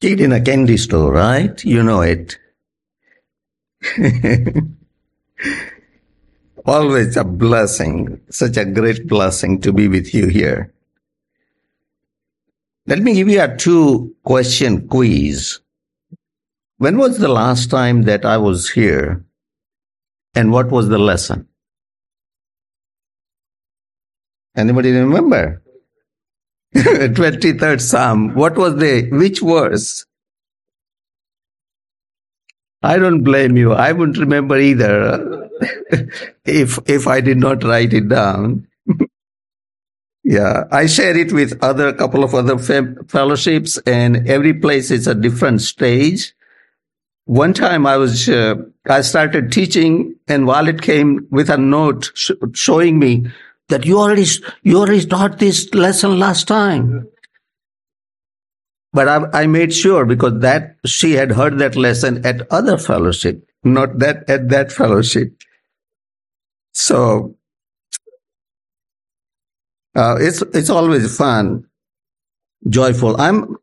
Kid in a candy store, right? You know it. Always a blessing, such a great blessing to be with you here. Let me give you a two question quiz. When was the last time that I was here? And what was the lesson? Anybody remember? 23rd Psalm. What was the, which verse? I don't blame you. I wouldn't remember either if, if I did not write it down. yeah. I share it with other couple of other fellowships and every place is a different stage. One time I was, uh, I started teaching and while it came with a note sh- showing me that you already, you already taught this lesson last time. But I, I made sure because that she had heard that lesson at other fellowship, not that at that fellowship. So uh, it's it's always fun, joyful. I'm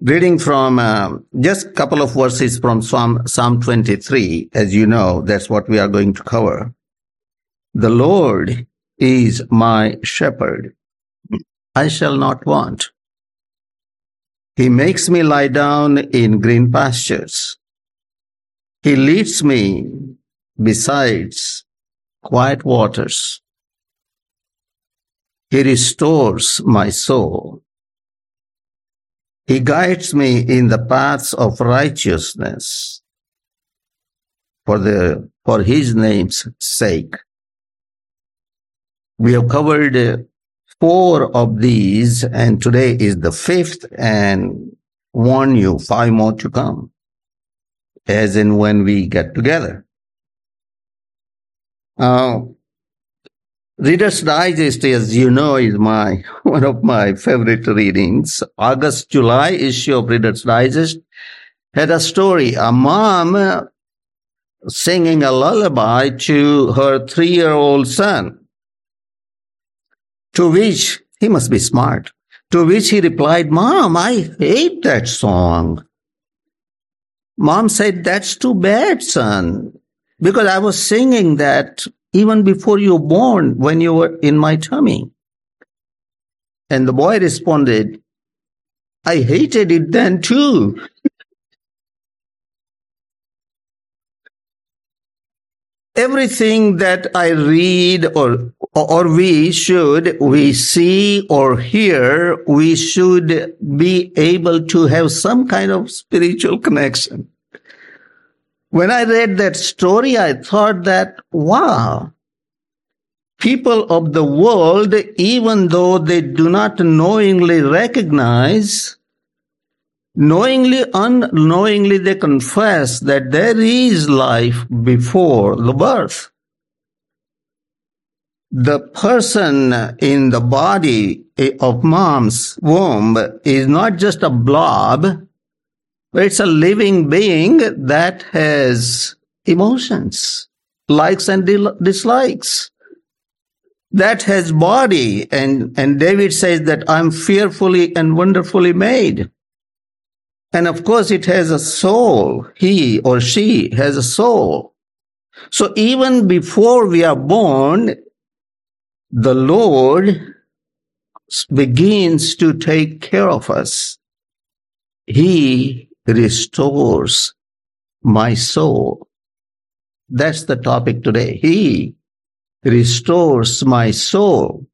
reading from uh, just a couple of verses from Psalm Psalm 23. As you know, that's what we are going to cover. The Lord is my shepherd. I shall not want. He makes me lie down in green pastures. He leads me besides quiet waters. He restores my soul. He guides me in the paths of righteousness for the, for his name's sake. We have covered four of these and today is the fifth and warn you five more to come as in when we get together. Uh, Reader's Digest, as you know, is my one of my favorite readings. August July issue of Reader's Digest had a story. A mom singing a lullaby to her three-year-old son. To which he must be smart. To which he replied, Mom, I hate that song. Mom said, That's too bad, son, because I was singing that even before you were born when you were in my tummy. And the boy responded, I hated it then too. Everything that I read or or we should we see or hear we should be able to have some kind of spiritual connection. When I read that story I thought that wow people of the world even though they do not knowingly recognize knowingly, unknowingly, they confess that there is life before the birth. The person in the body eh, of mom's womb is not just a blob, it's a living being that has emotions, likes and dislikes. That has body. And, and David says that I'm fearfully and wonderfully made. And of course, it has a soul. He or she has a soul. So even before we are born, the Lord begins to take care of us. He restores my soul. That's the topic today. He restores my soul.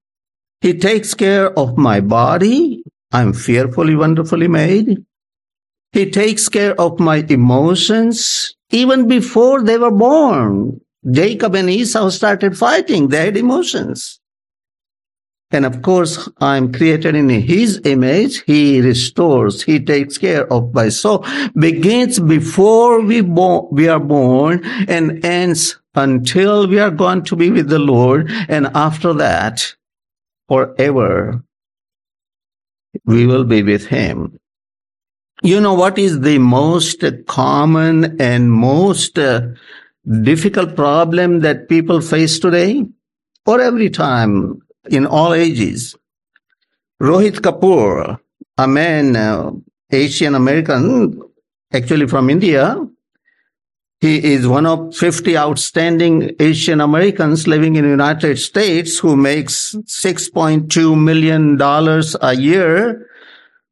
He takes care of my body. I'm fearfully, wonderfully made. He takes care of my emotions even before they were born. Jacob and Esau started fighting. They had emotions. And of course, I'm created in his image. He restores. He takes care of my soul. Begins before we, bo- we are born and ends until we are going to be with the Lord. And after that, forever, we will be with him. You know what is the most common and most uh, difficult problem that people face today or every time in all ages? Rohit Kapoor, a man uh, Asian American, actually from India. He is one of 50 outstanding Asian Americans living in the United States who makes $6.2 million a year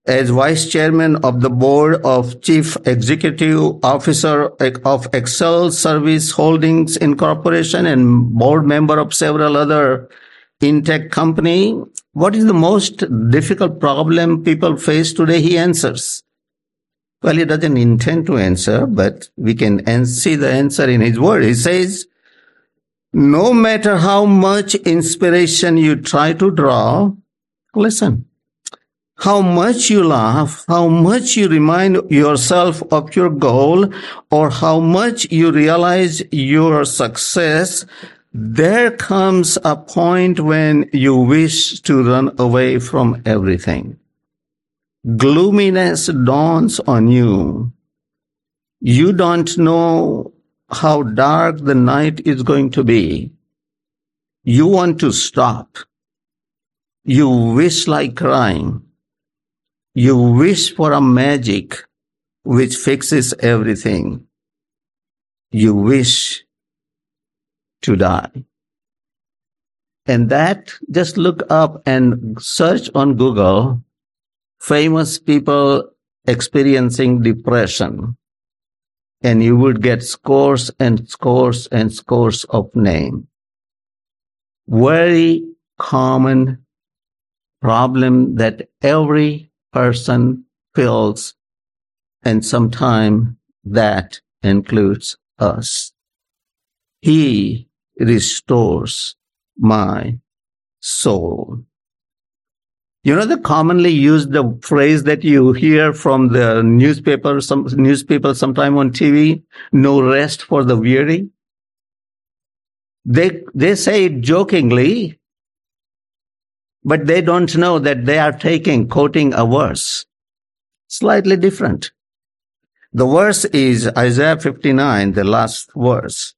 as vice chairman of the board of chief executive officer of EXL Service Holdings Incorporation and board member of several other in-tech company. What is the most difficult problem people face today? He answers. Well, he doesn't intend to answer, but we can see the answer in his word. He says, no matter how much inspiration you try to draw, listen, how much you laugh, how much you remind yourself of your goal, or how much you realize your success, there comes a point when you wish to run away from everything. Gloominess dawns on you. You don't know how dark the night is going to be. You want to stop. You wish like crying. You wish for a magic which fixes everything. You wish to die. And that, just look up and search on Google famous people experiencing depression. And you would get scores and scores and scores of names. Very common problem that every person feels, and sometimes that includes us. He restores my soul. You know the commonly used the phrase that you hear from the newspaper, some newspaper sometime on TV, no rest for the weary. They, they say it jokingly, but they don't know that they are taking, quoting a verse. Slightly different. The verse is Isaiah 59, the last verse.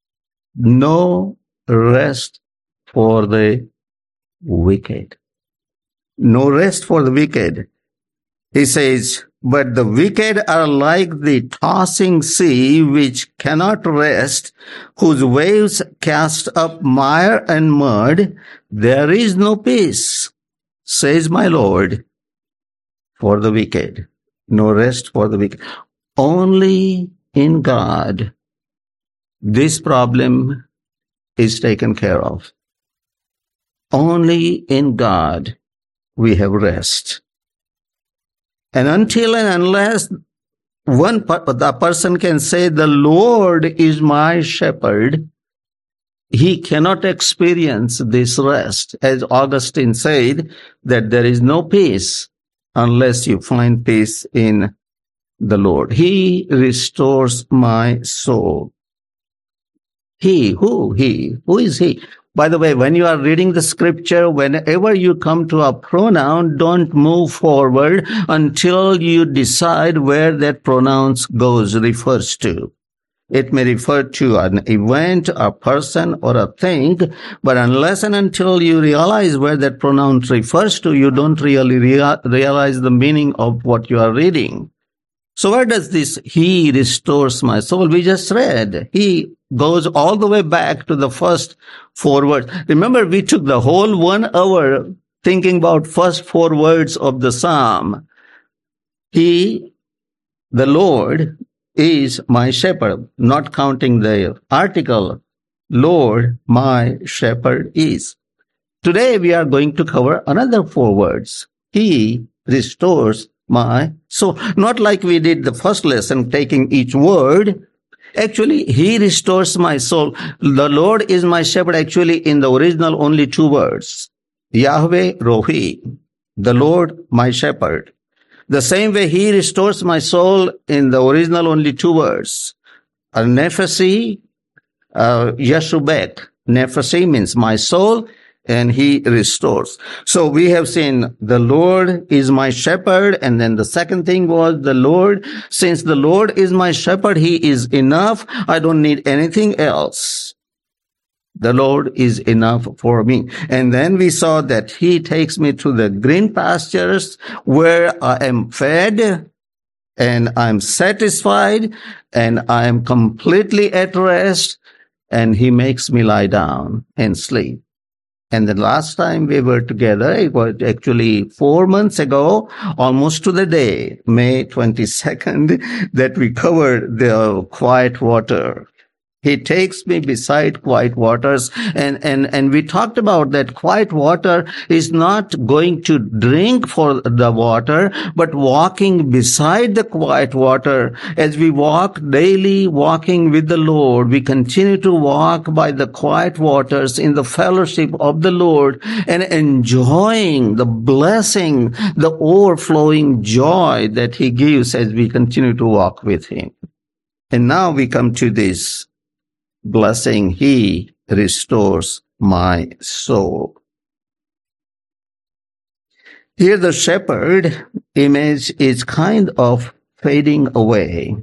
No rest for the wicked. No rest for the wicked. He says, but the wicked are like the tossing sea which cannot rest, whose waves cast up mire and mud. There is no peace says my Lord, for the wicked. No rest for the wicked. Only in God this problem is taken care of. Only in God we have rest. And until and unless one per- the person can say, the Lord is my shepherd, he cannot experience this rest. As Augustine said, that there is no peace unless you find peace in the Lord. He restores my soul. He, who? He. Who is he? By the way, when you are reading the scripture, whenever you come to a pronoun, don't move forward until you decide where that pronoun goes, refers to. It may refer to an event, a person, or a thing, but unless and until you realize where that pronoun refers to, you don't really rea- realize the meaning of what you are reading. So where does this he restores my soul? We just read. He goes all the way back to the first four words. Remember, we took the whole one hour thinking about first four words of the psalm. He, the Lord, is my shepherd, not counting the article, Lord, my shepherd is. Today we are going to cover another four words. He restores my soul. Not like we did the first lesson, taking each word. Actually, he restores my soul. The Lord is my shepherd. Actually, in the original, only two words. Yahweh Rohi. The Lord, my shepherd. The same way he restores my soul in the original only two words. Al nefasi, uh, yeshubek. Nefasi means my soul and he restores. So we have seen the Lord is my shepherd. And then the second thing was the Lord, since the Lord is my shepherd, he is enough. I don't need anything else. The Lord is enough for me. And then we saw that He takes me to the green pastures where I am fed and I'm satisfied and I am completely at rest and he makes me lie down and sleep. And the last time we were together, it was actually four months ago, almost to the day, May 22nd, that we covered the quiet water he takes me beside quiet waters. And, and, and we talked about that quiet water is not going to drink for the water, but walking beside the quiet water. As we walk daily, walking with the Lord, we continue to walk by the quiet waters in the fellowship of the Lord and enjoying the blessing, the overflowing joy that he gives as we continue to walk with him. And now we come to this blessing, He restores my soul. Here the shepherd image is kind of fading away.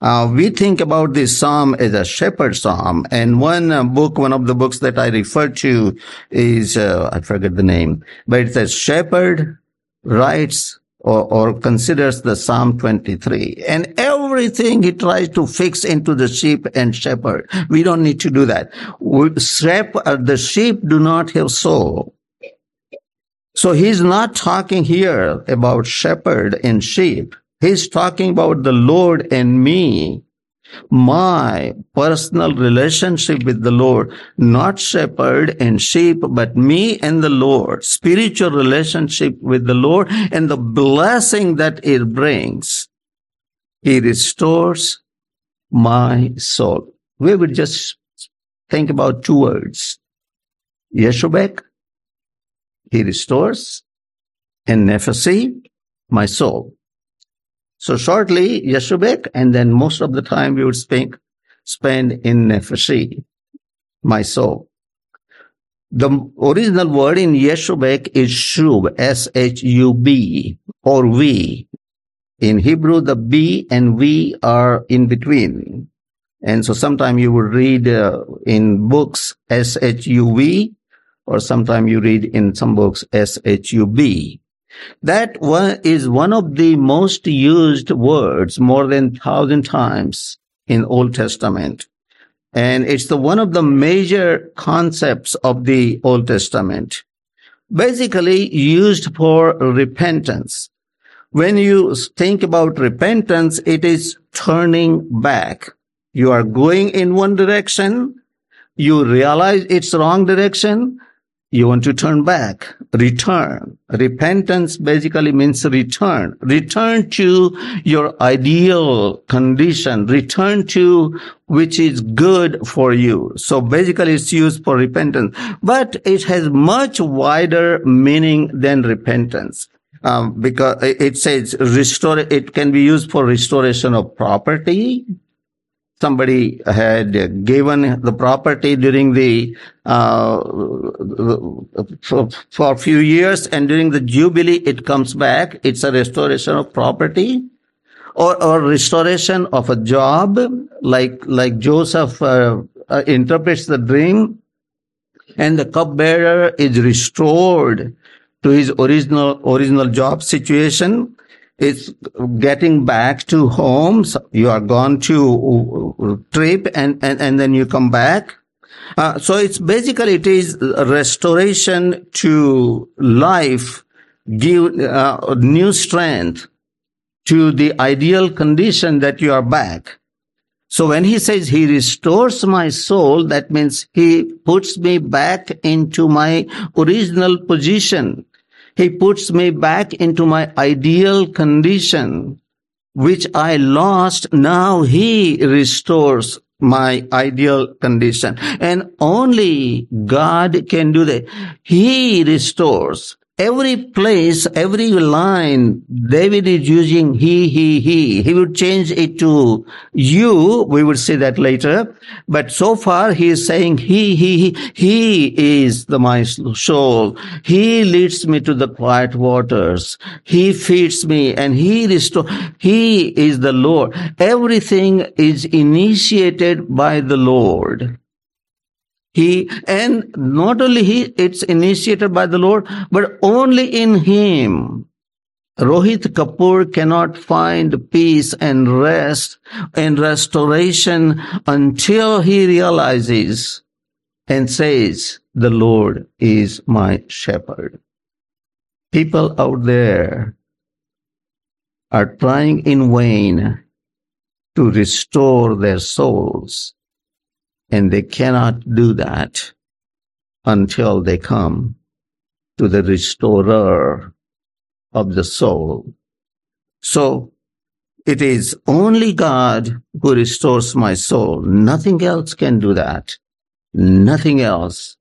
Uh, we think about this psalm as a shepherd psalm, and one uh, book, one of the books that I refer to is uh, I forget the name, but it says shepherd writes or, or considers the Psalm 23 and everything he tries to fix into the sheep and shepherd. We don't need to do that. Uh, the sheep do not have soul. So he's not talking here about shepherd and sheep. He's talking about the Lord and me my personal relationship with the Lord, not shepherd and sheep, but me and the Lord, spiritual relationship with the Lord and the blessing that it brings. He restores my soul. We would just think about two words. Yeshubek, he restores, and Nephesi, my soul. So shortly, Yeshubek, and then most of the time we would spend, spend in Nefeshi, my soul. The original word in Yeshubek is shub, S-H-U-B, or we. In Hebrew, the B and V are in between. And so sometimes you would read uh, in books S-H-U-V, or sometimes you read in some books S-H-U-B. That one is one of the most used words more than thousand times in Old Testament. And it's the one of the major concepts of the Old Testament. Basically used for repentance. When you think about repentance, it is turning back. You are going in one direction. You realize it's wrong direction you want to turn back, return. Repentance basically means return. Return to your ideal condition. Return to which is good for you. So basically it's used for repentance, but it has much wider meaning than repentance. Um, because it says restore, it can be used for restoration of property, somebody had given the property during the uh, for, a few years and during the jubilee it comes back. It's a restoration of property or, or restoration of a job. Like like joseph uh, uh, interprets the dream and the cupbearer is restored to his original original job situation it's getting back to home. So you are gone to uh, trip and, and, and then you come back. Uh, so it's basically, it is restoration to life, give uh, new strength to the ideal condition that you are back. So when he says he restores my soul, that means he puts me back into my original position. He puts me back into my ideal condition, which I lost. Now he restores my ideal condition. And only God can do that. He restores every place, every line, David is using he, he, he. He would change it to you. We will see that later. But so far he is saying he, he, he, he is the my soul. He leads me to the quiet waters. He feeds me and he restores. He is the Lord. Everything is initiated by the Lord. He, and not only he, it's initiated by the Lord, but only in him. Rohit Kapoor cannot find peace and rest and restoration until he realizes and says, the Lord is my shepherd. People out there are trying in vain to restore their souls and they cannot do that until they come to the restorer of the soul. So it is only God who restores my soul. Nothing else can do that. Nothing else.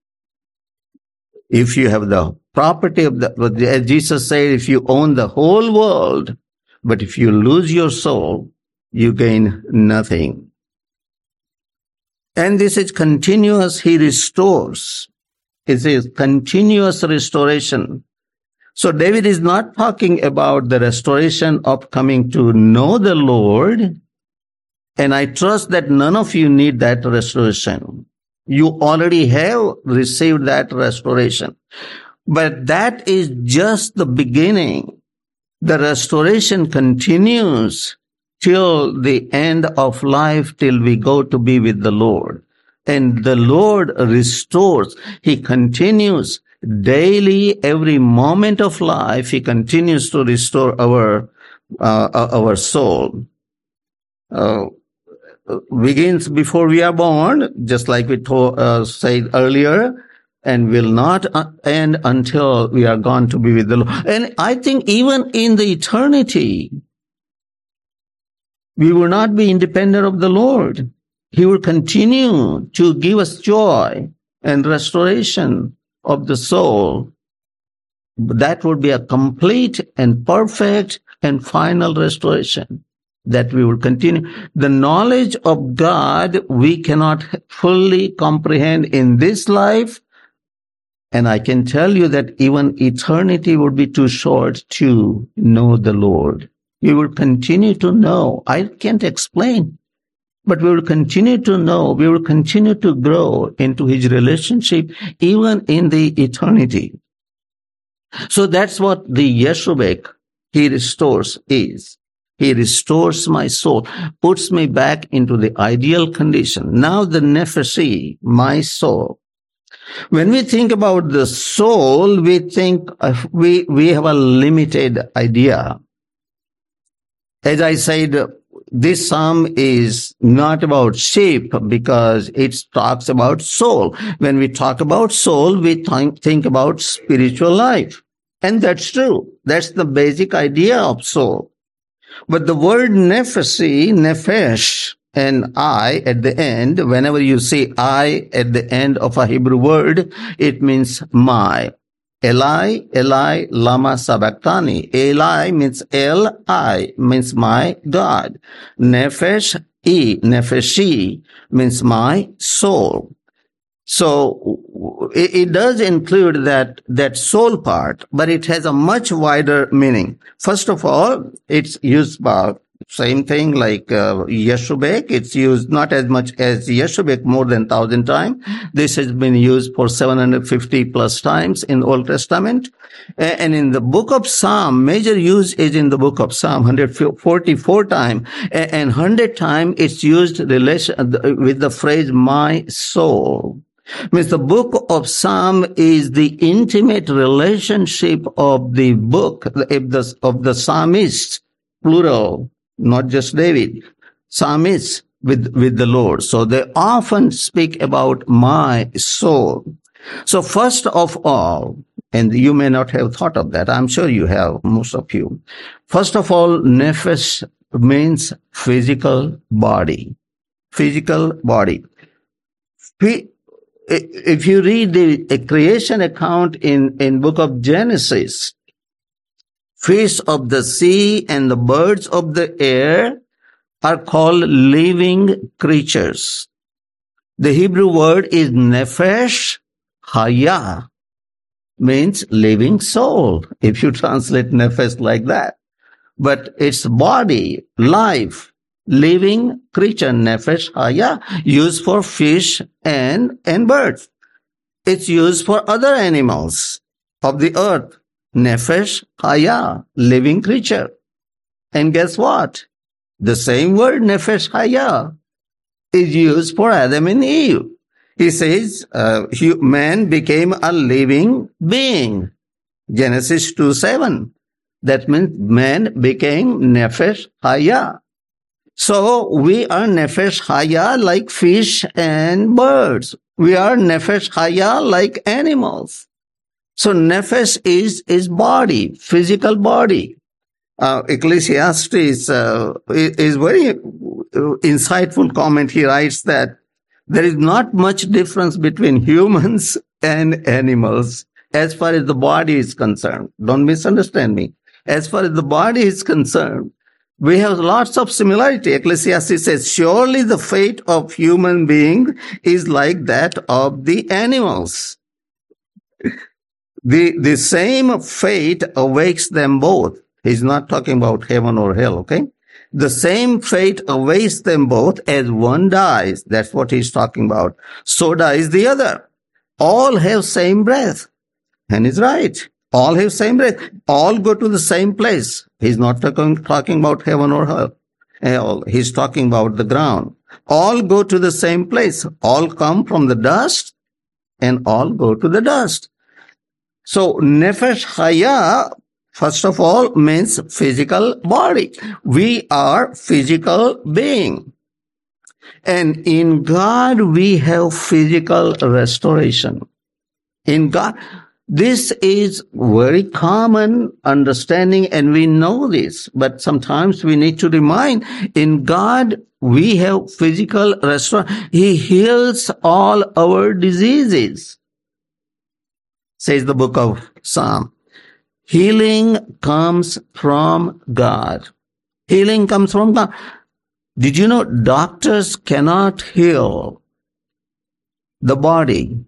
If you have the property of the, as Jesus said, if you own the whole world, but if you lose your soul, you gain nothing. And this is continuous, he restores. It is continuous restoration. So David is not talking about the restoration of coming to know the Lord. And I trust that none of you need that restoration. You already have received that restoration. But that is just the beginning. The restoration continues till the end of life, till we go to be with the Lord. And the Lord restores. He continues daily, every moment of life, He continues to restore our, uh, our soul. Uh, begins before we are born, just like we told, uh, said earlier, and will not uh, end until we are gone to be with the Lord. And I think even in the eternity, we will not be independent of the Lord. He will continue to give us joy and restoration of the soul. That would be a complete and perfect and final restoration that we will continue. The knowledge of God we cannot fully comprehend in this life. And I can tell you that even eternity would be too short to know the Lord. We will continue to know. I can't explain, but we will continue to know. We will continue to grow into his relationship even in the eternity. So that's what the Yeshubek he restores is. He restores my soul, puts me back into the ideal condition. Now the nefeshi, my soul. When we think about the soul, we think we, we have a limited idea. As I said, this psalm is not about sheep because it talks about soul. When we talk about soul, we th- think about spiritual life. And that's true. That's the basic idea of soul. But the word nefeshi, nephesh, and I at the end, whenever you see I at the end of a Hebrew word, it means my. Eli, Eli, lama sabachthani. Eli means El, I means my God. Nefesh, E, nefeshi means my soul. So it, it, does include that, that soul part, but it has a much wider meaning. First of all, it's used about same thing like uh, Yeshubek. It's used not as much as Yeshubek, more than thousand times. This has been used for 750 plus times in Old Testament. And in the book of Psalm, major use is in the book of Psalm, 144 times. And 100 times it's used relation with the phrase, my soul. Means the book of Psalm is the intimate relationship of the book of the, of the psalmist, plural, not just David, psalmists with, with the Lord. So they often speak about my soul. So first of all, and you may not have thought of that. I'm sure you have, most of you. First of all, nefesh means physical body. Physical body if you read the creation account in, in book of Genesis, fish of the sea and the birds of the air are called living creatures. The Hebrew word is nefesh haya, means living soul, if you translate nefesh like that. But it's body, life, living creature, nefesh haya, used for fish and, and birds. It's used for other animals of the earth, Nefesh Haya, living creature. And guess what? The same word Nefesh Haya is used for Adam and Eve. He says, uh, man became a living being. Genesis 2 7. That means man became Nefesh Haya. So we are Nefesh Haya like fish and birds. We are Nefesh Haya like animals. So Nefesh is, is body, physical body. Uh, Ecclesiastes uh, is very insightful comment. He writes that there is not much difference between humans and animals as far as the body is concerned. Don't misunderstand me. As far as the body is concerned, we have lots of similarity. Ecclesiastes says, surely the fate of human being is like that of the animals. The, the same fate awaits them both. He's not talking about heaven or hell, okay? The same fate awaits them both as one dies. That's what he's talking about. So dies the other. All have same breath. And he's right. All have same breath. All go to the same place. He's not talking, talking about heaven or hell. He's talking about the ground. All go to the same place. All come from the dust and all go to the dust. So nefesh haya, first of all, means physical body. We are physical being. And in God, we have physical restoration. In God, this is very common understanding and we know this, but sometimes we need to remind in God, we have physical restoration. He heals all our diseases, says the book of Psalm. Healing comes from God. Healing comes from God. Did you know doctors cannot heal the body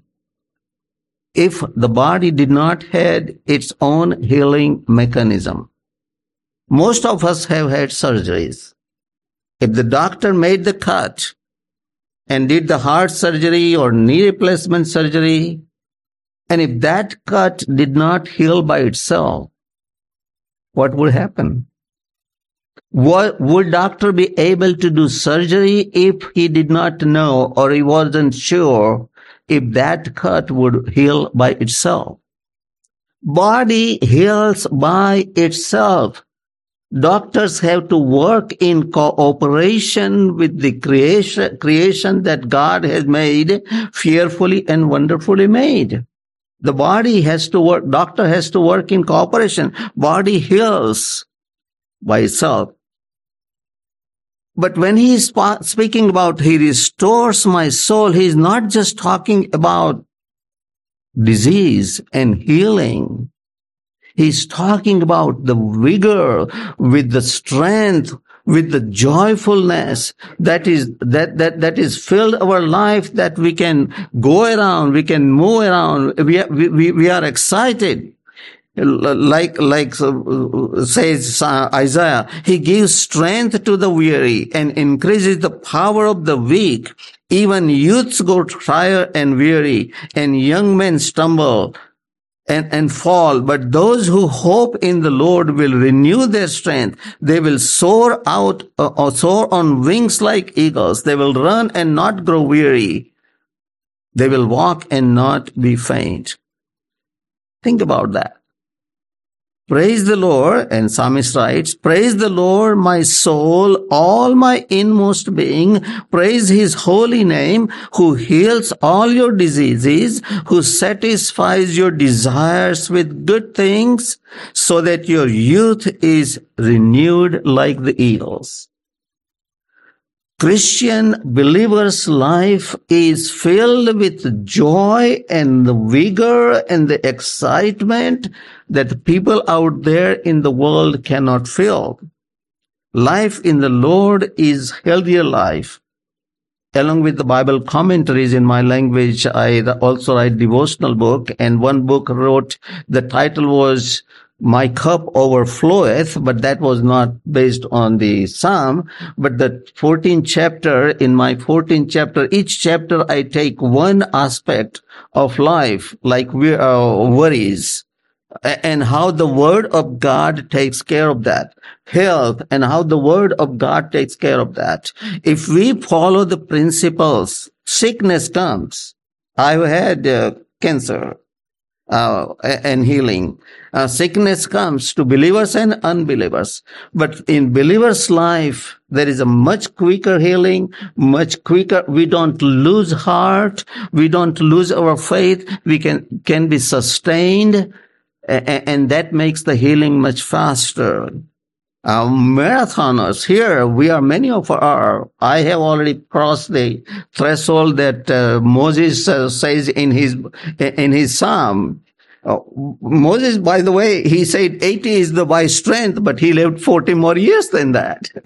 if the body did not had its own healing mechanism. Most of us have had surgeries. If the doctor made the cut and did the heart surgery or knee replacement surgery, and if that cut did not heal by itself, what would happen? What, would doctor be able to do surgery if he did not know or he wasn't sure if that cut would heal by itself. Body heals by itself. Doctors have to work in cooperation with the creation, creation that God has made, fearfully and wonderfully made. The body has to work, doctor has to work in cooperation. Body heals by itself. But when he is speaking about he restores my soul, he is not just talking about disease and healing. He's talking about the vigor with the strength, with the joyfulness that is, that, that, that is filled our life that we can go around, we can move around, we, we, we are excited. Like like says Isaiah, he gives strength to the weary and increases the power of the weak. Even youths go tired and weary, and young men stumble and, and fall. But those who hope in the Lord will renew their strength. They will soar out uh, or soar on wings like eagles. They will run and not grow weary. They will walk and not be faint. Think about that. Praise the Lord, and Psalmist writes, Praise the Lord, my soul, all my inmost being. Praise his holy name, who heals all your diseases, who satisfies your desires with good things, so that your youth is renewed like the eagles. Christian believer's life is filled with joy and the vigor and the excitement that people out there in the world cannot feel. Life in the Lord is healthier life. Along with the Bible commentaries in my language, I also write devotional book and one book wrote, the title was my cup overfloweth, but that was not based on the Psalm, but the 14th chapter, in my 14th chapter, each chapter I take one aspect of life, like we, uh, worries, and how the word of God takes care of that. Health and how the word of God takes care of that. If we follow the principles, sickness comes. I've had uh, cancer uh, and healing. Uh, sickness comes to believers and unbelievers. But in believers' life, there is a much quicker healing, much quicker. We don't lose heart. We don't lose our faith. We can, can be sustained. And that makes the healing much faster. Marathoners here, we are many of our, I have already crossed the threshold that uh, Moses uh, says in his, in his psalm. Uh, Moses, by the way, he said 80 is the by strength, but he lived 40 more years than that.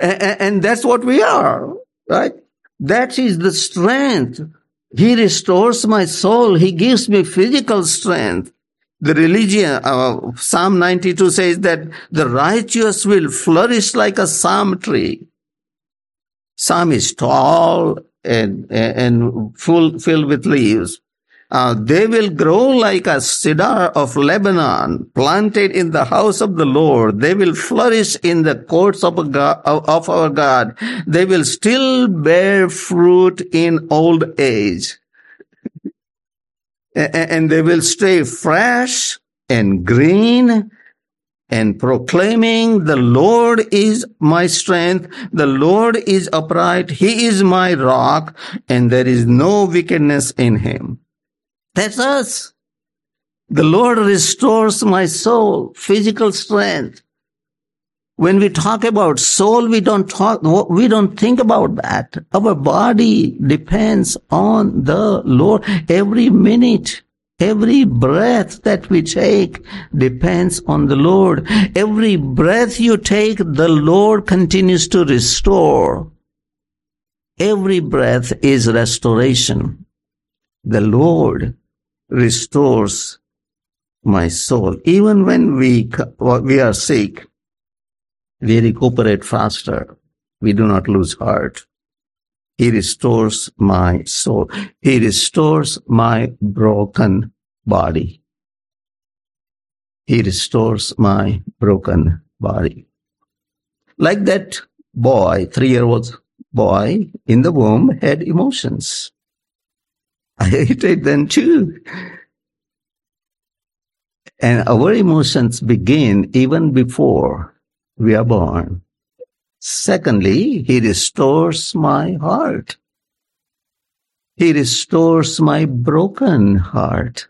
and, and that's what we are, right? That is the strength. He restores my soul. He gives me physical strength. The religion, uh, Psalm 92 says that the righteous will flourish like a palm tree. Psalm is tall and, and full, filled with leaves. Uh, they will grow like a cedar of Lebanon, planted in the house of the Lord. They will flourish in the courts of, God, of our God. They will still bear fruit in old age and they will stay fresh and green and proclaiming the Lord is my strength. The Lord is upright. He is my rock and there is no wickedness in him. That's us. The Lord restores my soul, physical strength. When we talk about soul, we don't talk, we don't think about that. Our body depends on the Lord every minute. Every breath that we take depends on the Lord. Every breath you take, the Lord continues to restore. Every breath is restoration. The Lord restores my soul. Even when we, we are sick, we recuperate faster. We do not lose heart. He restores my soul. He restores my broken body. He restores my broken body. Like that boy, three year old boy in the womb had emotions. I hated them too. And our emotions begin even before we are born. Secondly, he restores my heart. He restores my broken heart.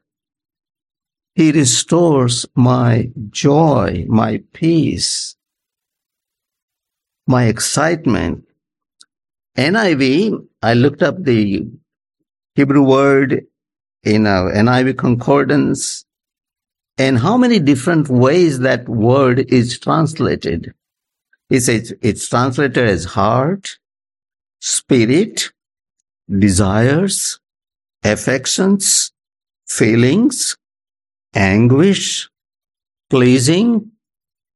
He restores my joy, my peace, my excitement. NIV, I looked up the Hebrew word in a NIV concordance and how many different ways that word is translated. He says it's translated as heart, spirit, desires, affections, feelings, anguish, pleasing,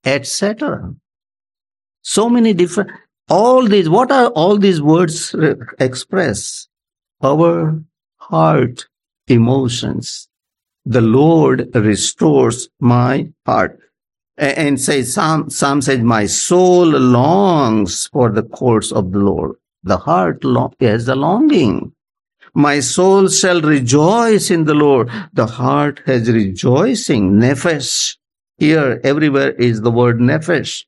etc. So many different, all these, what are all these words express? Our heart emotions. The Lord restores my heart and says, Psalm, Psalm says, my soul longs for the courts of the Lord. The heart long, has a longing. My soul shall rejoice in the Lord. The heart has rejoicing. Nefesh. Here, everywhere is the word nefesh.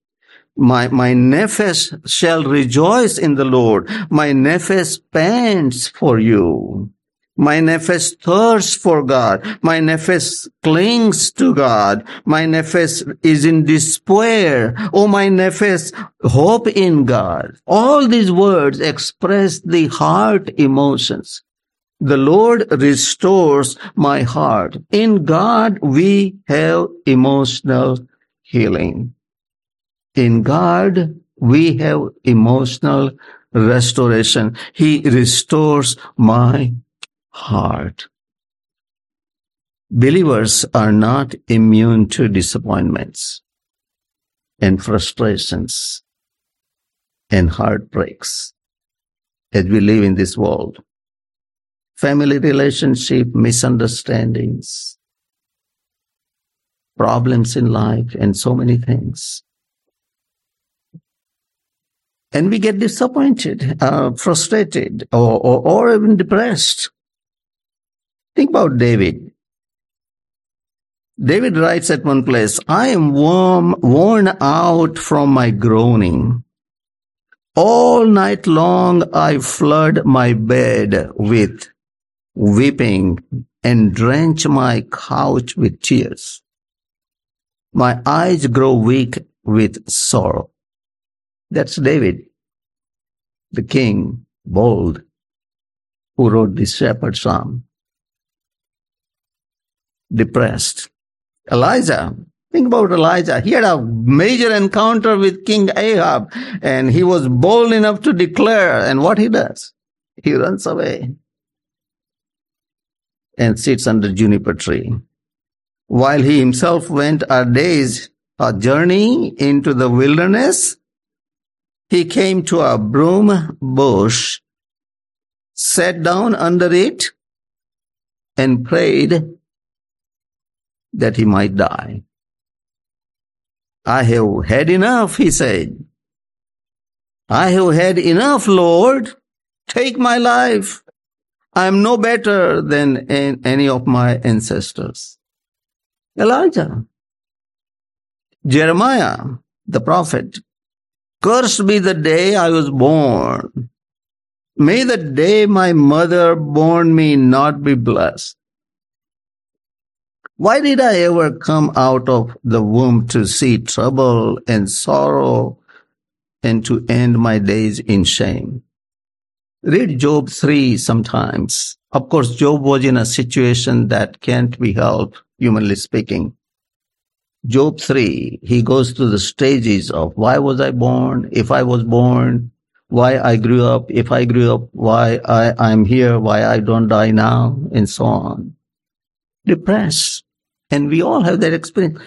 My, my nefesh shall rejoice in the Lord. My nefesh pants for you. My nefesh thirsts for God. My nefesh clings to God. My nefesh is in despair. Oh, my nefesh hope in God. All these words express the heart emotions. The Lord restores my heart. In God, we have emotional healing. In God, we have emotional restoration. He restores my heart. Believers are not immune to disappointments and frustrations and heartbreaks as we live in this world. Family relationship misunderstandings, problems in life and so many things. And we get disappointed, uh, frustrated, or, or, or even depressed. Think about David. David writes at one place, I am warm, worn out from my groaning. All night long I flood my bed with weeping and drench my couch with tears. My eyes grow weak with sorrow. That's David, the king, bold, who wrote this shepherd psalm. Depressed. Elijah, think about Elijah. He had a major encounter with King Ahab and he was bold enough to declare. And what he does? He runs away and sits under juniper tree. While he himself went a day's a journey into the wilderness, he came to a broom bush, sat down under it, and prayed that he might die. I have had enough, he said. I have had enough, Lord. Take my life. I am no better than any of my ancestors. Elijah. Jeremiah, the prophet. Cursed be the day I was born. May the day my mother born me not be blessed. Why did I ever come out of the womb to see trouble and sorrow and to end my days in shame? Read Job 3 sometimes. Of course, Job was in a situation that can't be helped, humanly speaking. Job 3, he goes through the stages of why was I born? If I was born, why I grew up? If I grew up, why I, I'm here? Why I don't die now? And so on. Depressed. And we all have that experience.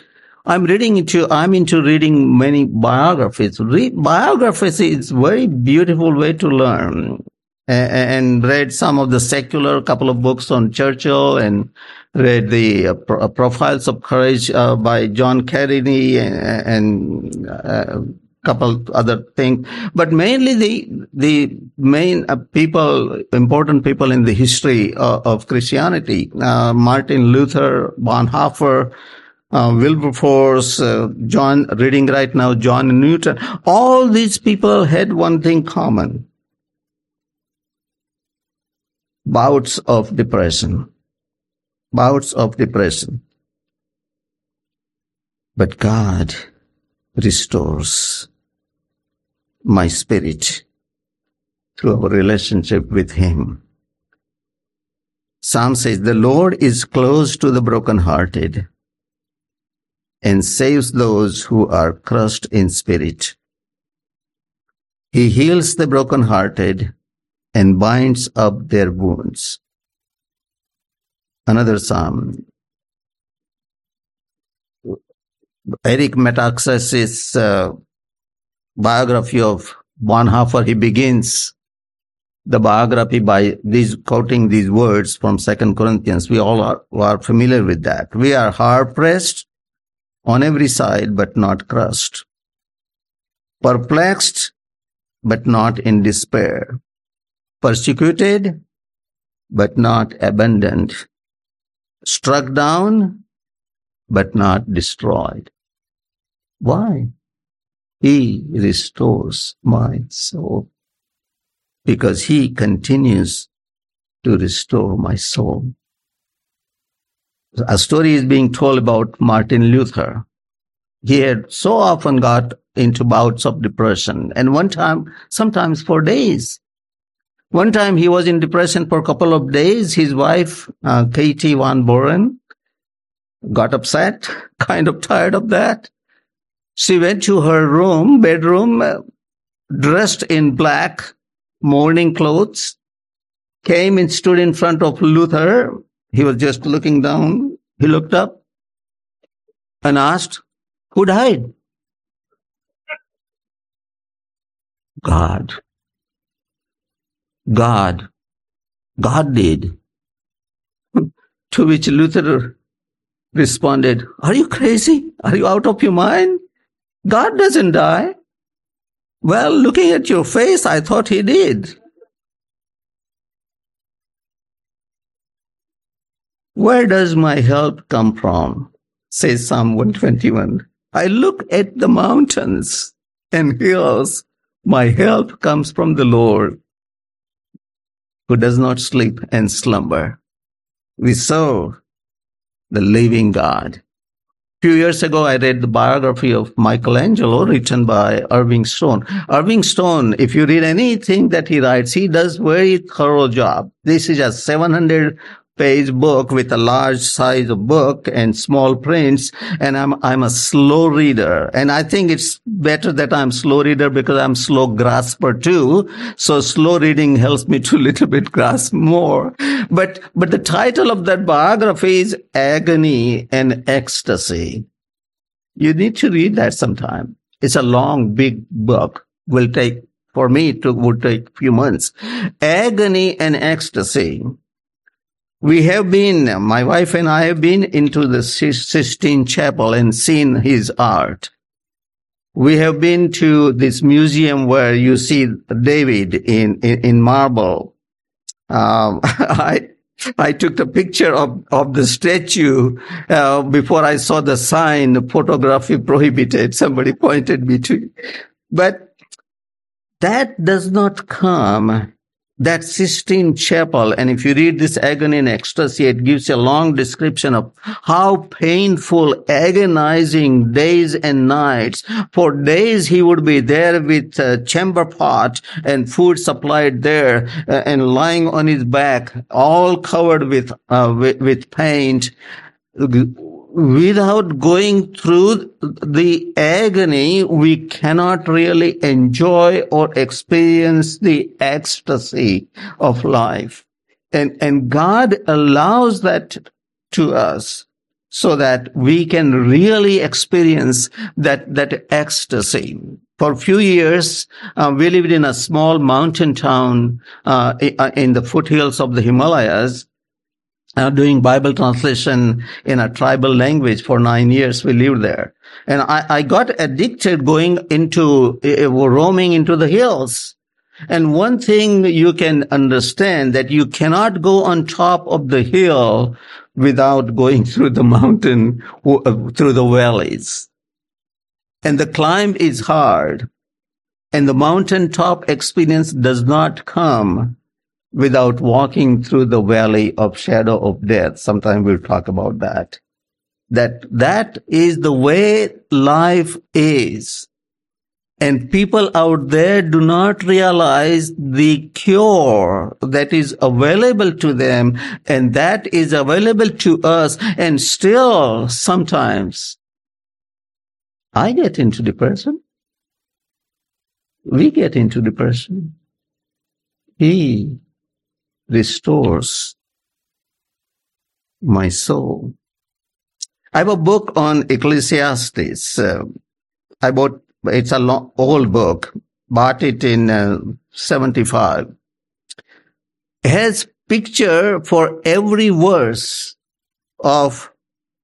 I'm reading into, I'm into reading many biographies. Read biographies is very beautiful way to learn. And read some of the secular couple of books on Churchill and read the uh, pro- uh, profiles of courage uh, by John Carey and, and uh, couple other things, but mainly the the main uh, people, important people in the history uh, of Christianity: uh, Martin Luther, Bonhoeffer, uh, Wilberforce, uh, John. Reading right now, John Newton. All these people had one thing common: bouts of depression. Bouts of depression. But God restores my spirit through our relationship with Him. Psalm says, The Lord is close to the brokenhearted and saves those who are crushed in spirit. He heals the brokenhearted and binds up their wounds. Another psalm. Eric Metaxas uh, biography of Bonhoeffer, he begins the biography by these quoting these words from Second Corinthians. We all are, are familiar with that. We are hard pressed on every side, but not crushed. Perplexed, but not in despair. Persecuted, but not abandoned. Struck down, but not destroyed. Why? He restores my soul because he continues to restore my soul. A story is being told about Martin Luther. He had so often got into bouts of depression and one time, sometimes for days. One time he was in depression for a couple of days. His wife, uh, Katie von Bora, got upset, kind of tired of that. She went to her room, bedroom, dressed in black mourning clothes, came and stood in front of Luther. He was just looking down. He looked up and asked, Who died? God. God. God did. to which Luther responded, Are you crazy? Are you out of your mind? God doesn't die. Well, looking at your face, I thought he did. Where does my help come from? says Psalm 121. I look at the mountains and hills. My help comes from the Lord who does not sleep and slumber. We serve the living God. Few years ago, I read the biography of Michelangelo written by Irving Stone. Irving Stone, if you read anything that he writes, he does very thorough job. This is a 700 page book with a large size of book and small prints and I'm I'm a slow reader. And I think it's better that I'm slow reader because I'm slow grasper too. So slow reading helps me to little bit grasp more. But but the title of that biography is agony and ecstasy. You need to read that sometime. It's a long big book. Will take for me it would take few months. Agony and ecstasy we have been, my wife and I have been into the Sistine Chapel and seen his art. We have been to this museum where you see David in, in, in marble. Um, I, I took the picture of, of the statue uh, before I saw the sign photography prohibited. Somebody pointed me to, but that does not come that Sistine Chapel, and if you read this agony and ecstasy, it gives a long description of how painful, agonizing days and nights. For days he would be there with a chamber pot and food supplied there uh, and lying on his back, all covered with, uh, with, with paint without going through the agony, we cannot really enjoy or experience the ecstasy of life. And, and God allows that to us so that we can really experience that, that ecstasy. For a few years, uh, we lived in a small mountain town uh, in the foothills of the Himalayas uh, doing Bible translation in a tribal language for nine years. We lived there. And I, I got addicted going into, uh, roaming into the hills. And one thing you can understand that you cannot go on top of the hill without going through the mountain, uh, through the valleys. And the climb is hard. And the mountaintop experience does not come without walking through the valley of shadow of death. Sometime we'll talk about that. That, that is the way life is. And people out there do not realize the cure that is available to them and that is available to us. And still sometimes I get into depression. We get into depression. He restores my soul. I have a book on Ecclesiastes. Uh, I bought, it's a long, old book, bought it in uh, 75. It has picture for every verse of,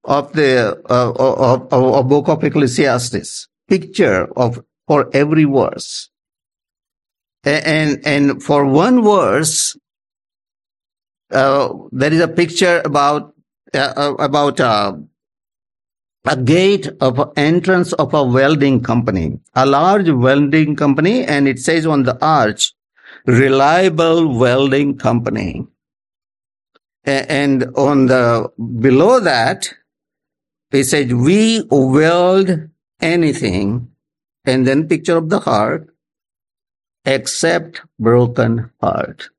of the, uh, of, of, of book of Ecclesiastes. Picture of, for every verse. And, and for one verse, uh, there is a picture about uh, uh, about uh, a gate of entrance of a welding company, a large welding company, and it says on the arch, reliable welding company. And on the below that, it says, we weld anything, and then picture of the heart, except broken heart.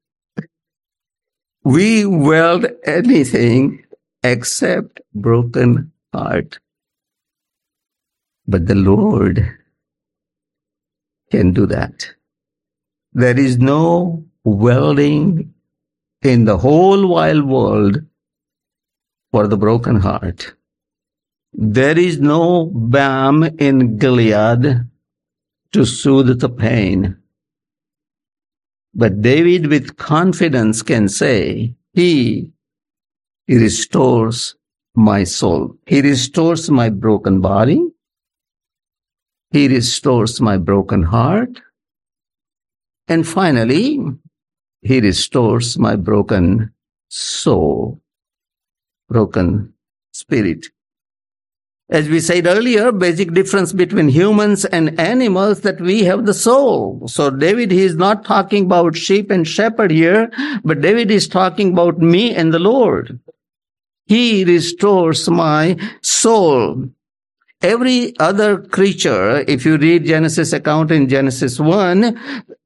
We weld anything except broken heart. But the Lord can do that. There is no welding in the whole wide world for the broken heart. There is no balm in Gilead to soothe the pain. But David with confidence can say, He restores my soul. He restores my broken body. He restores my broken heart. And finally, he restores my broken soul, broken spirit. As we said earlier, basic difference between humans and animals that we have the soul. So David, he is not talking about sheep and shepherd here, but David is talking about me and the Lord. He restores my soul. Every other creature, if you read Genesis account in Genesis 1,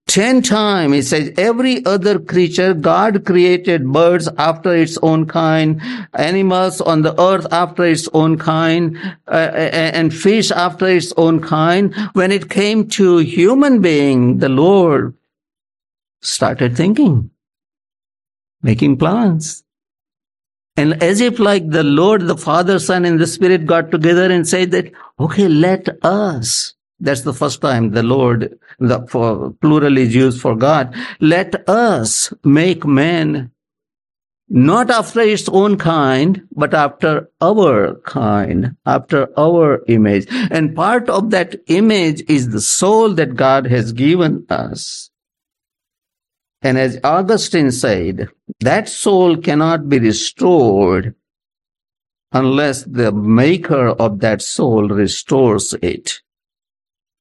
Ten times it says every other creature God created birds after its own kind, animals on the earth after its own kind, uh, and fish after its own kind. When it came to human being, the Lord started thinking, making plans. And as if like the Lord, the Father, Son, and the Spirit got together and said that, okay, let us that's the first time the Lord, the plural is used for God. Let us make man not after its own kind, but after our kind, after our image. And part of that image is the soul that God has given us. And as Augustine said, that soul cannot be restored unless the maker of that soul restores it.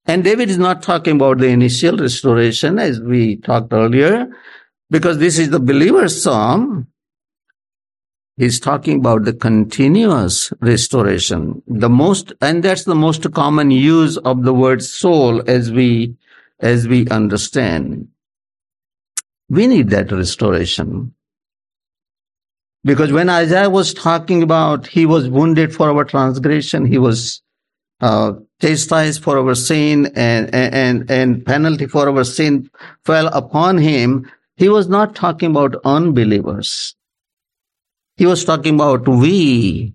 And David is not talking about the initial restoration as we talked earlier, because this is the believer's psalm. He's talking about the continuous restoration. The most, and that's the most common use of the word soul as we, as we understand. We need that restoration. Because when Isaiah was talking about he was wounded for our transgression, he was uh, chastised for our sin and, and, and penalty for our sin fell upon him, he was not talking about unbelievers. He was talking about we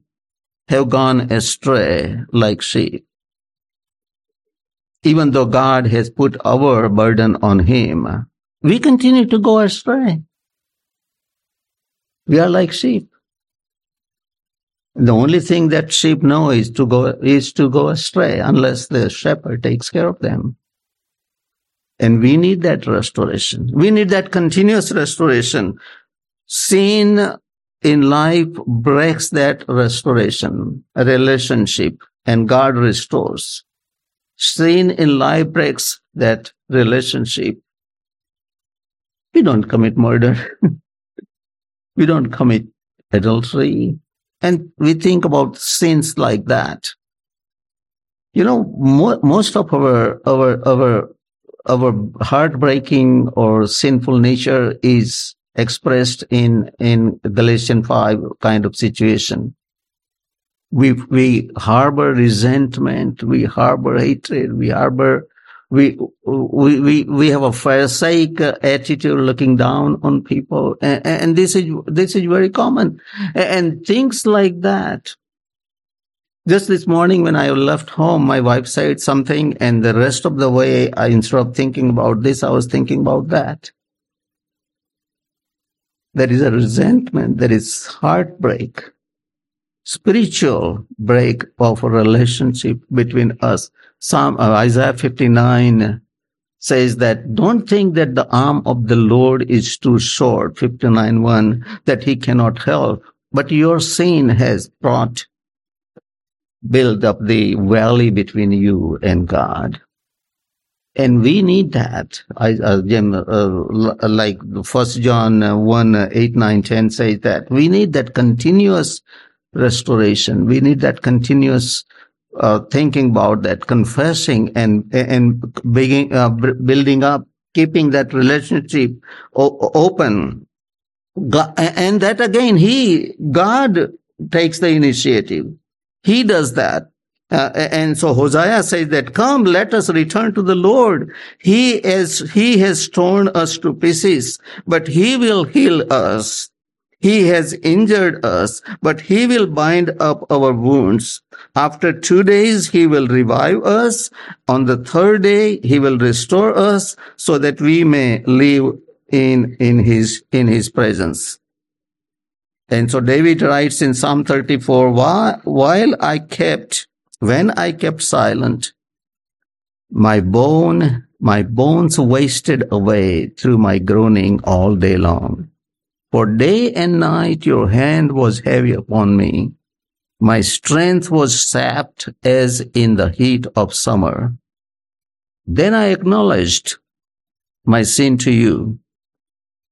have gone astray like sheep. Even though God has put our burden on him, we continue to go astray. We are like sheep. The only thing that sheep know is to go is to go astray unless the shepherd takes care of them. And we need that restoration. We need that continuous restoration. Sin in life breaks that restoration, relationship, and God restores. Sin in life breaks that relationship. We don't commit murder. we don't commit adultery. And we think about sins like that. You know, mo- most of our, our, our, our heartbreaking or sinful nature is expressed in, in Galatians 5 kind of situation. We, we harbor resentment, we harbor hatred, we harbor we we we we have a pharisaic attitude looking down on people and, and, this is this is very common. And things like that. Just this morning when i left home my wife said something and the rest of the way i instead of thinking about this i was thinking about that. There is a resentment there is heartbreak spiritual break of a relationship between us Psalm uh, Isaiah 59 says that don't think that the arm of the Lord is too short, 59 1, that he cannot help, but your sin has brought, build up the valley between you and God. And we need that. I, uh, uh, like First John 1, 8, 9, 10 says that we need that continuous restoration. We need that continuous uh, thinking about that, confessing and and uh, building up, keeping that relationship o- open. God, and that again, he God takes the initiative. He does that. Uh, and so Hosea says that, come, let us return to the Lord. He is, he has torn us to pieces, but he will heal us. He has injured us, but he will bind up our wounds. After two days, he will revive us. On the third day, he will restore us so that we may live in, in his, in his presence. And so David writes in Psalm 34, while I kept, when I kept silent, my bone, my bones wasted away through my groaning all day long. For day and night your hand was heavy upon me. My strength was sapped as in the heat of summer. Then I acknowledged my sin to you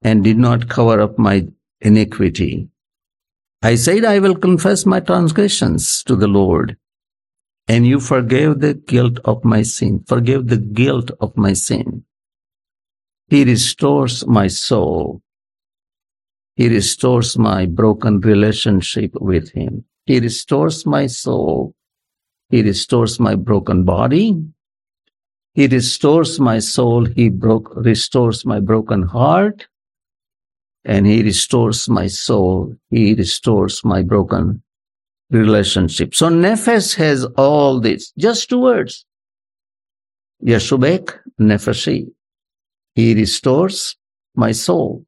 and did not cover up my iniquity. I said, I will confess my transgressions to the Lord and you forgave the guilt of my sin. Forgive the guilt of my sin. He restores my soul. He restores my broken relationship with him. He restores my soul. He restores my broken body. He restores my soul. He broke, restores my broken heart. And he restores my soul. He restores my broken relationship. So Nefesh has all this, just two words. Yeshubek Nefeshi. He restores my soul.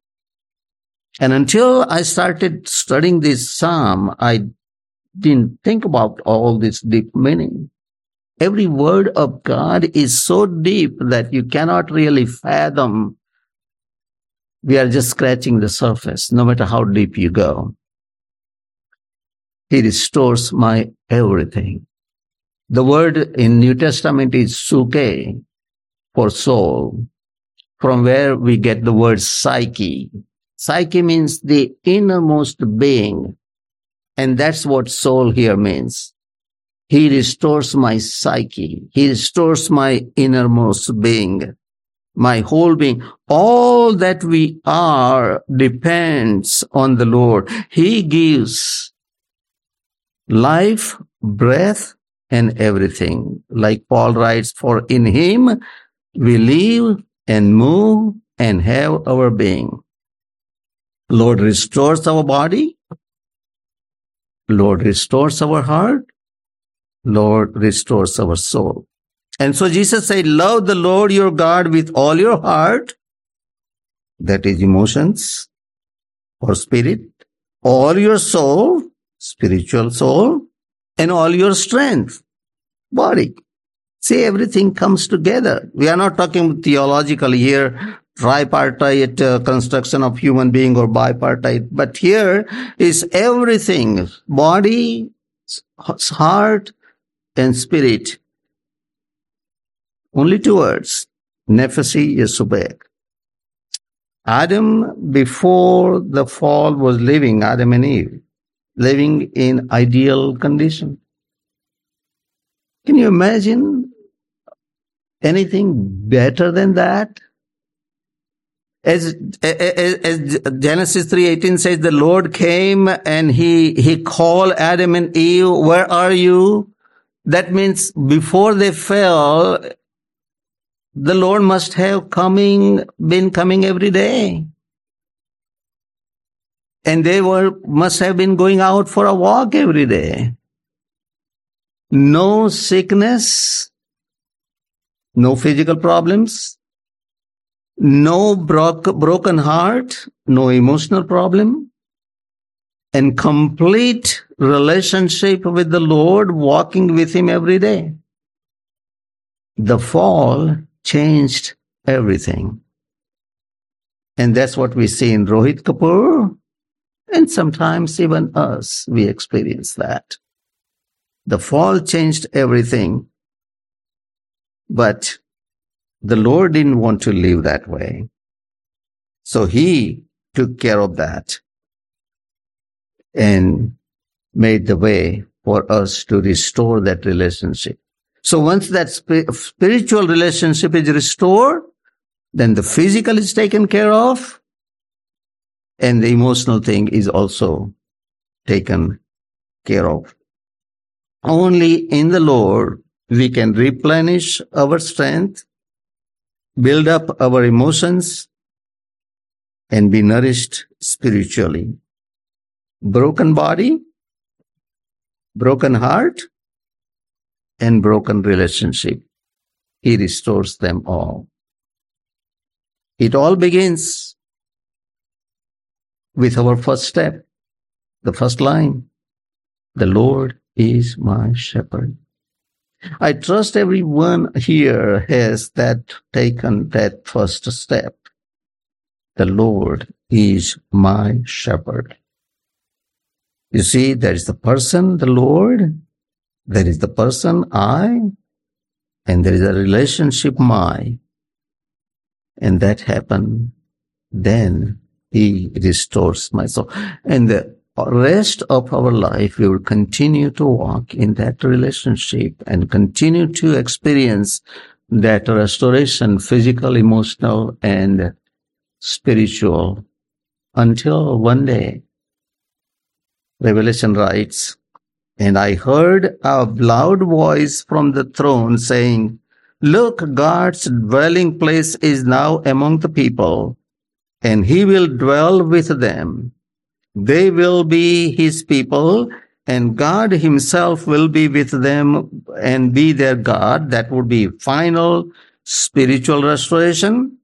And until I started studying this psalm, I didn't think about all this deep meaning. Every word of God is so deep that you cannot really fathom. We are just scratching the surface, no matter how deep you go. He restores my everything. The word in New Testament is suke for soul, from where we get the word psyche. Psyche means the innermost being. And that's what soul here means. He restores my psyche. He restores my innermost being, my whole being. All that we are depends on the Lord. He gives life, breath, and everything. Like Paul writes, for in him we live and move and have our being. Lord restores our body. Lord restores our heart. Lord restores our soul. And so Jesus said, love the Lord your God with all your heart. That is emotions or spirit, all your soul, spiritual soul, and all your strength, body. See, everything comes together. We are not talking theologically here, tripartite uh, construction of human being or bipartite, but here is everything, body, heart, and spirit. Only two words, Nephesi Yesubek. Adam, before the fall, was living, Adam and Eve living in ideal condition. Can you imagine anything better than that? As, as, as Genesis 3.18 says, the Lord came and he, he called Adam and Eve, where are you? That means before they fell, the Lord must have coming, been coming every day and they were must have been going out for a walk every day. No sickness, no physical problems, no bro- broken heart, no emotional problem, and complete relationship with the Lord, walking with Him every day. The fall changed everything. And that's what we see in Rohit Kapoor and sometimes even us, we experience that. The fall changed everything. But the Lord didn't want to live that way. So he took care of that and made the way for us to restore that relationship. So once that spiritual relationship is restored, then the physical is taken care of and the emotional thing is also taken care of. Only in the Lord we can replenish our strength, build up our emotions, and be nourished spiritually. Broken body, broken heart, and broken relationship. He restores them all. It all begins with our first step. The first line, the Lord is my shepherd. I trust everyone here has that taken that first step. The Lord is my shepherd. You see, there is the person, the Lord, there is the person, I, and there is a relationship, my. And that happened, then He restores my soul. And the rest of our life, we will continue to walk in that relationship and continue to experience that restoration, physical, emotional, and spiritual, until one day, Revelation writes, and I heard a loud voice from the throne saying, Look, God's dwelling place is now among the people, and he will dwell with them they will be his people and God himself will be with them and be their God. That would be final spiritual restoration.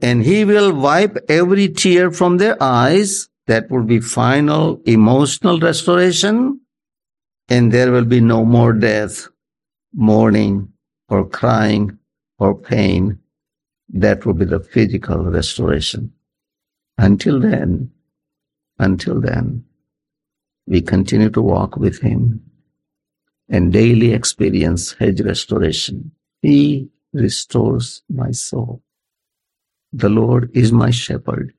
And he will wipe every tear from their eyes. That would be final emotional restoration. And there will be no more death, mourning, or crying, or pain. That would be the physical restoration. Until then, until then, we continue to walk with Him and daily experience His restoration. He restores my soul. The Lord is my shepherd.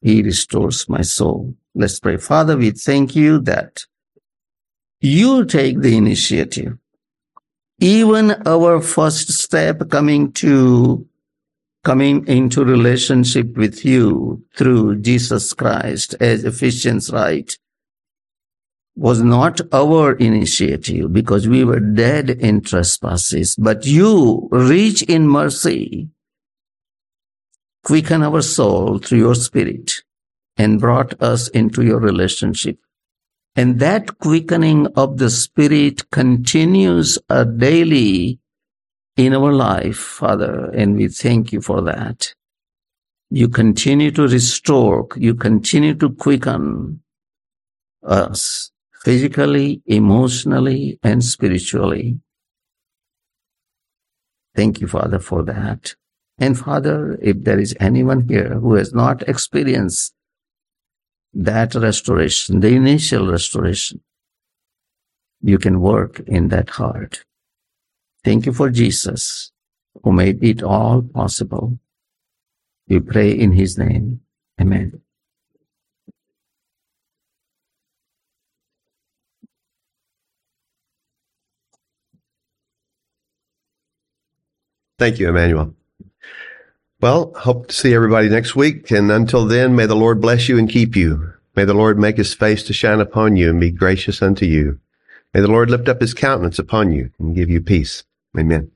He restores my soul. Let's pray. Father, we thank you that you take the initiative. Even our first step coming to coming into relationship with you through Jesus Christ, as Ephesians write, was not our initiative because we were dead in trespasses, but you, rich in mercy, quicken our soul through your spirit and brought us into your relationship. And that quickening of the spirit continues a daily in our life, Father, and we thank you for that. You continue to restore, you continue to quicken us physically, emotionally, and spiritually. Thank you, Father, for that. And Father, if there is anyone here who has not experienced that restoration, the initial restoration, you can work in that heart. Thank you for Jesus who made it all possible. We pray in his name. Amen. Thank you, Emmanuel. Well, hope to see everybody next week. And until then, may the Lord bless you and keep you. May the Lord make his face to shine upon you and be gracious unto you. May the Lord lift up his countenance upon you and give you peace. Amen